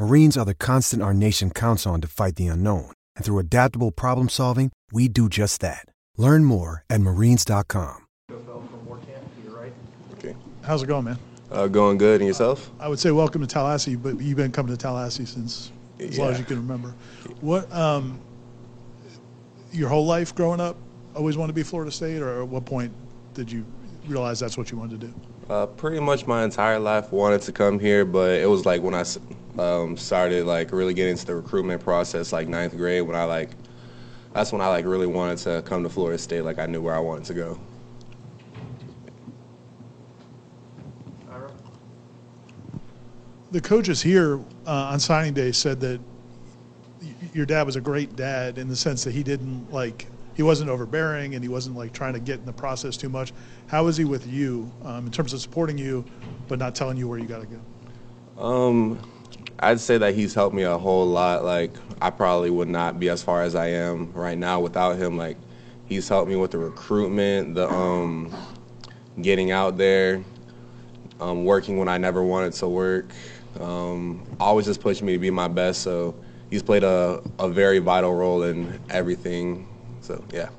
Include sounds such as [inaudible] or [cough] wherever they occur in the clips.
Marines are the constant our nation counts on to fight the unknown. And through adaptable problem solving, we do just that. Learn more at marines.com. Okay. How's it going, man? Uh, going good. And yourself? I would say welcome to Tallahassee, but you've been coming to Tallahassee since as long as you can remember. What um, your whole life growing up, always wanted to be Florida State, or at what point did you realize that's what you wanted to do? Uh, pretty much my entire life wanted to come here, but it was like when I um, started like really getting into the recruitment process, like ninth grade, when I like, that's when I like really wanted to come to Florida State. Like I knew where I wanted to go. The coaches here uh, on signing day said that y- your dad was a great dad in the sense that he didn't like he wasn't overbearing and he wasn't like trying to get in the process too much. How is he with you um, in terms of supporting you, but not telling you where you got to go? Um, I'd say that he's helped me a whole lot. Like I probably would not be as far as I am right now without him. Like he's helped me with the recruitment, the um, getting out there, um, working when I never wanted to work. Um, always just pushing me to be my best. So he's played a, a very vital role in everything. So yeah. All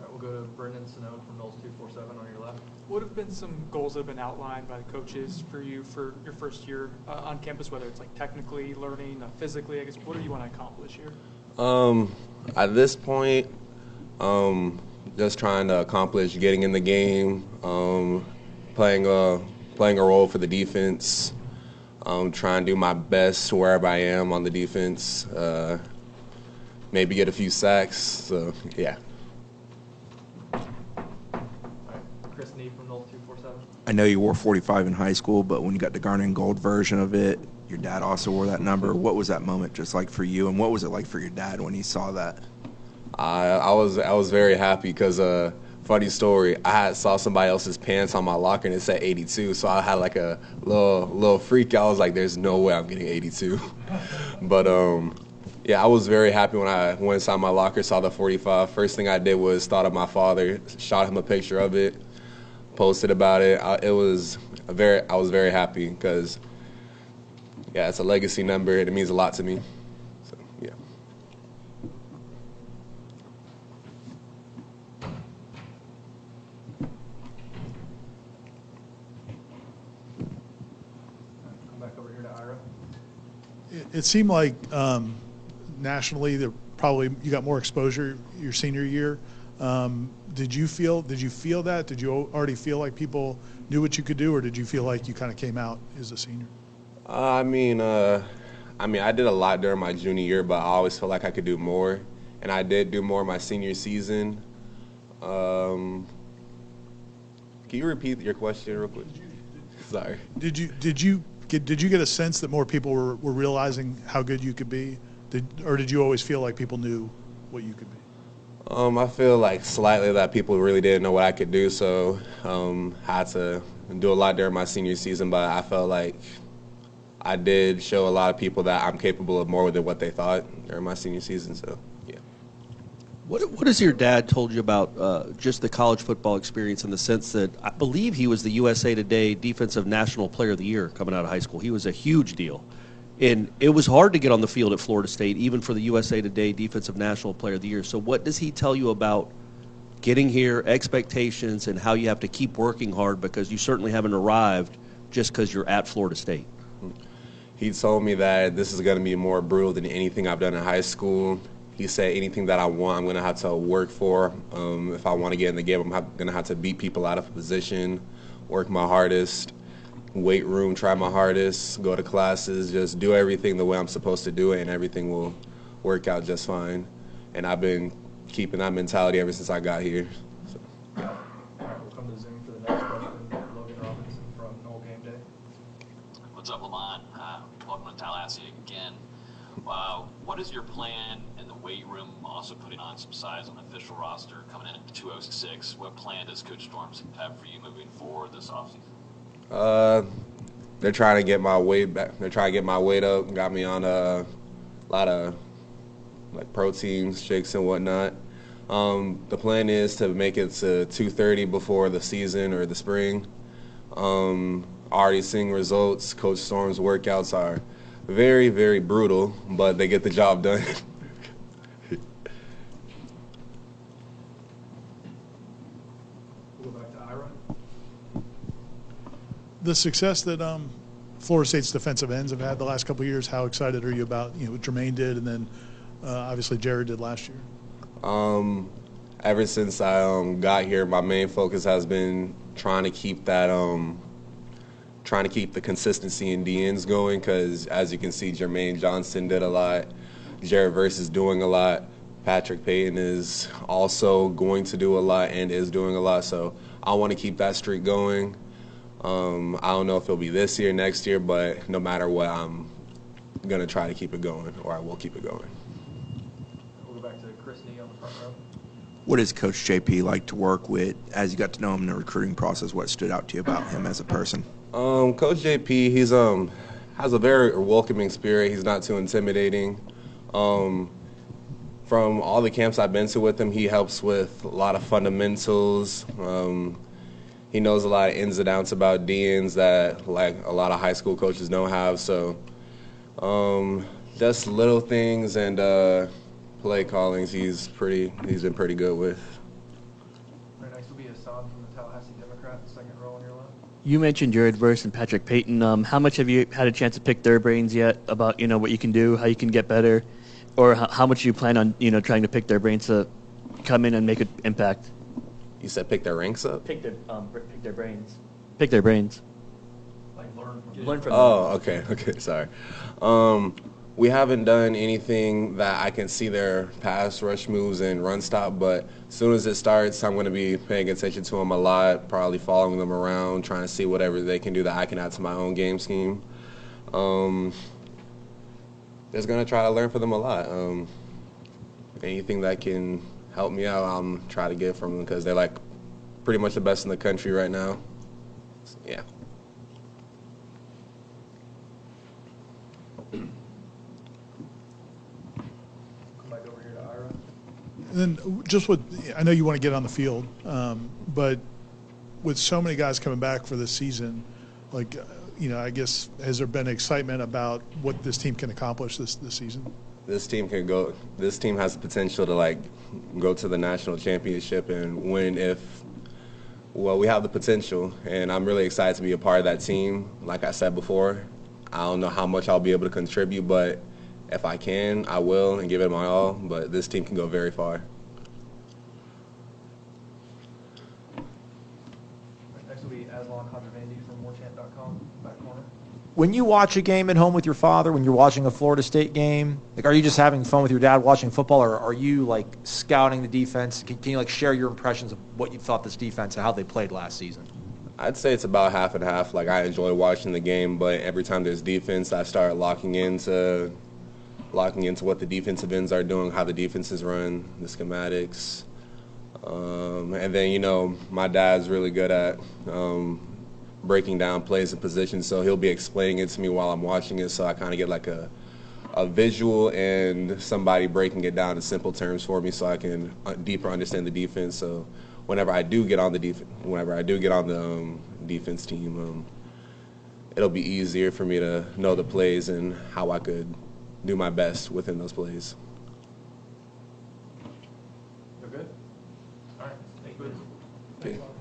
right, we'll go to Brendan Sonnone from Noles247 on your left. What have been some goals that have been outlined by the coaches for you for your first year uh, on campus, whether it's like technically, learning, uh, physically? I guess what do you want to accomplish here? Um, at this point, um, just trying to accomplish getting in the game, um, playing a playing a role for the defense, um, trying to do my best wherever I am on the defense. Uh, maybe get a few sacks. So yeah. All right, Chris Nee from Noles247. I know you wore 45 in high school, but when you got the garnet and gold version of it, your dad also wore that number. What was that moment just like for you, and what was it like for your dad when he saw that? I, I was I was very happy because uh, funny story. I had saw somebody else's pants on my locker and it said 82, so I had like a little little freak. out. I was like, "There's no way I'm getting 82," [laughs] but um, yeah, I was very happy when I went inside my locker, saw the 45. First thing I did was thought of my father, shot him a picture of it, posted about it. I, it was a very I was very happy because yeah, it's a legacy number and it means a lot to me. So yeah. Come back over here to Ira. It, it seemed like um, nationally that probably you got more exposure your senior year. Um, did you feel did you feel that? Did you already feel like people knew what you could do, or did you feel like you kind of came out as a senior? Uh, I mean, uh, I mean, I did a lot during my junior year, but I always felt like I could do more, and I did do more my senior season. Um, can you repeat your question real quick? [laughs] Sorry. Did you did you get did you get a sense that more people were, were realizing how good you could be, did, or did you always feel like people knew what you could be? Um, I feel like slightly that people really didn't know what I could do, so um, I had to do a lot during my senior season. But I felt like I did show a lot of people that I'm capable of more than what they thought during my senior season. So yeah. What, what has your dad told you about uh, just the college football experience in the sense that I believe he was the USA Today Defensive National Player of the Year coming out of high school? He was a huge deal. And it was hard to get on the field at Florida State, even for the USA Today Defensive National Player of the Year. So, what does he tell you about getting here, expectations, and how you have to keep working hard because you certainly haven't arrived just because you're at Florida State? He told me that this is going to be more brutal than anything I've done in high school. he said anything that I want, I'm gonna have to work for. Um, if I want to get in the game, I'm gonna have to beat people out of position, work my hardest, weight room, try my hardest, go to classes, just do everything the way I'm supposed to do it, and everything will work out just fine. And I've been keeping that mentality ever since I got here. So. All right, we'll come to Zoom for the next question. Logan Robinson from Nole Gameday. What's up, Lamont? Uh, welcome to Tallahassee again. Uh, what is your plan in the weight room? Also putting on some size on the official roster coming in at 206. What plan does Coach Storms have for you moving forward this offseason? Uh, they're trying to get my weight back. They're trying to get my weight up. Got me on a lot of like proteins, shakes, and whatnot. Um, the plan is to make it to 230 before the season or the spring. Um, already seeing results. Coach Storm's workouts are very, very brutal, but they get the job done. [laughs] We'll go back to Ira. The success that um, Florida State's defensive ends have had the last couple years, how excited are you about you know what Jermaine did and then uh, obviously Jared did last year? Um, ever since I um, got here, my main focus has been trying to keep that um, trying to keep the consistency in DNs going because as you can see, Jermaine Johnson did a lot, Jared Verse is doing a lot, Patrick Payton is also going to do a lot and is doing a lot. So I want to keep that streak going. Um, I don't know if it'll be this year, next year, but no matter what, I'm gonna try to keep it going, or I will keep it going. We'll go back to Chris Nee on the front row. What is Coach JP like to work with as you got to know him in the recruiting process? What stood out to you about him as a person? Um, Coach JP, he's um has a very welcoming spirit. He's not too intimidating. Um, from all the camps I've been to with him, he helps with a lot of fundamentals. Um, he knows a lot of ins and outs about DNs that like a lot of high school coaches don't have. So um, just little things and uh, play callings. He's pretty. He's been pretty good with. Right next will be Hassan from the Tallahassee Democrat, second row on your left. You mentioned Jared Verse and Patrick Payton. Um, how much have you had a chance to pick their brains yet about you know what you can do, how you can get better, or how, how much you plan on you know trying to pick their brains to come in and make an impact? You said pick their ranks up. Pick their um, pick their brains. Pick their brains. Like learn from Learn from Oh, okay, [laughs] okay, sorry. Um, we haven't done anything that I can see their pass rush moves and run stop, but as soon as it starts, I'm going to be paying attention to them a lot, probably following them around, trying to see whatever they can do that I can add to my own game scheme. Um, just going to try to learn from them a lot. Um, anything that can help me out, I'm try to get from them because they're like pretty much the best in the country right now. Yeah. Come back over here to Ira. And then just what I know you want to get on the field, um, but with so many guys coming back for this season, like uh, you know, I guess has there been excitement about what this team can accomplish this this season? This team can go this team has the potential to like go to the national championship and win if well we have the potential. And i'm really excited to be a part of that team. Like i said before i don't know how much i'll be able to contribute but if i can i will and give it my all. But this team can go very far Right next will be Aslan Hadravandi from Warchant.com, back corner. When you watch a game at home with your father, when you're watching a Florida State game, like, are you just having fun with your dad watching football, or are you like scouting the defense? Can, can you like share your impressions of what you thought this defense and how they played last season? I'd say it's about half and half. Like I enjoy watching the game, but every time there's defense, I start locking into locking into what the defensive ends are doing, how the defenses run, the schematics, um, and then you know my dad's really good at um, breaking down plays and positions. So he'll be explaining it to me while I'm watching it. So I kind of get like a a visual and somebody breaking it down in simple terms for me, so I can uh, deeper understand the defense. So whenever I do get on the def- whenever I do get on the um, defense team, um, it'll be easier for me to know the plays and how I could do my best within those plays. They're good. All right. Thank you. Okay.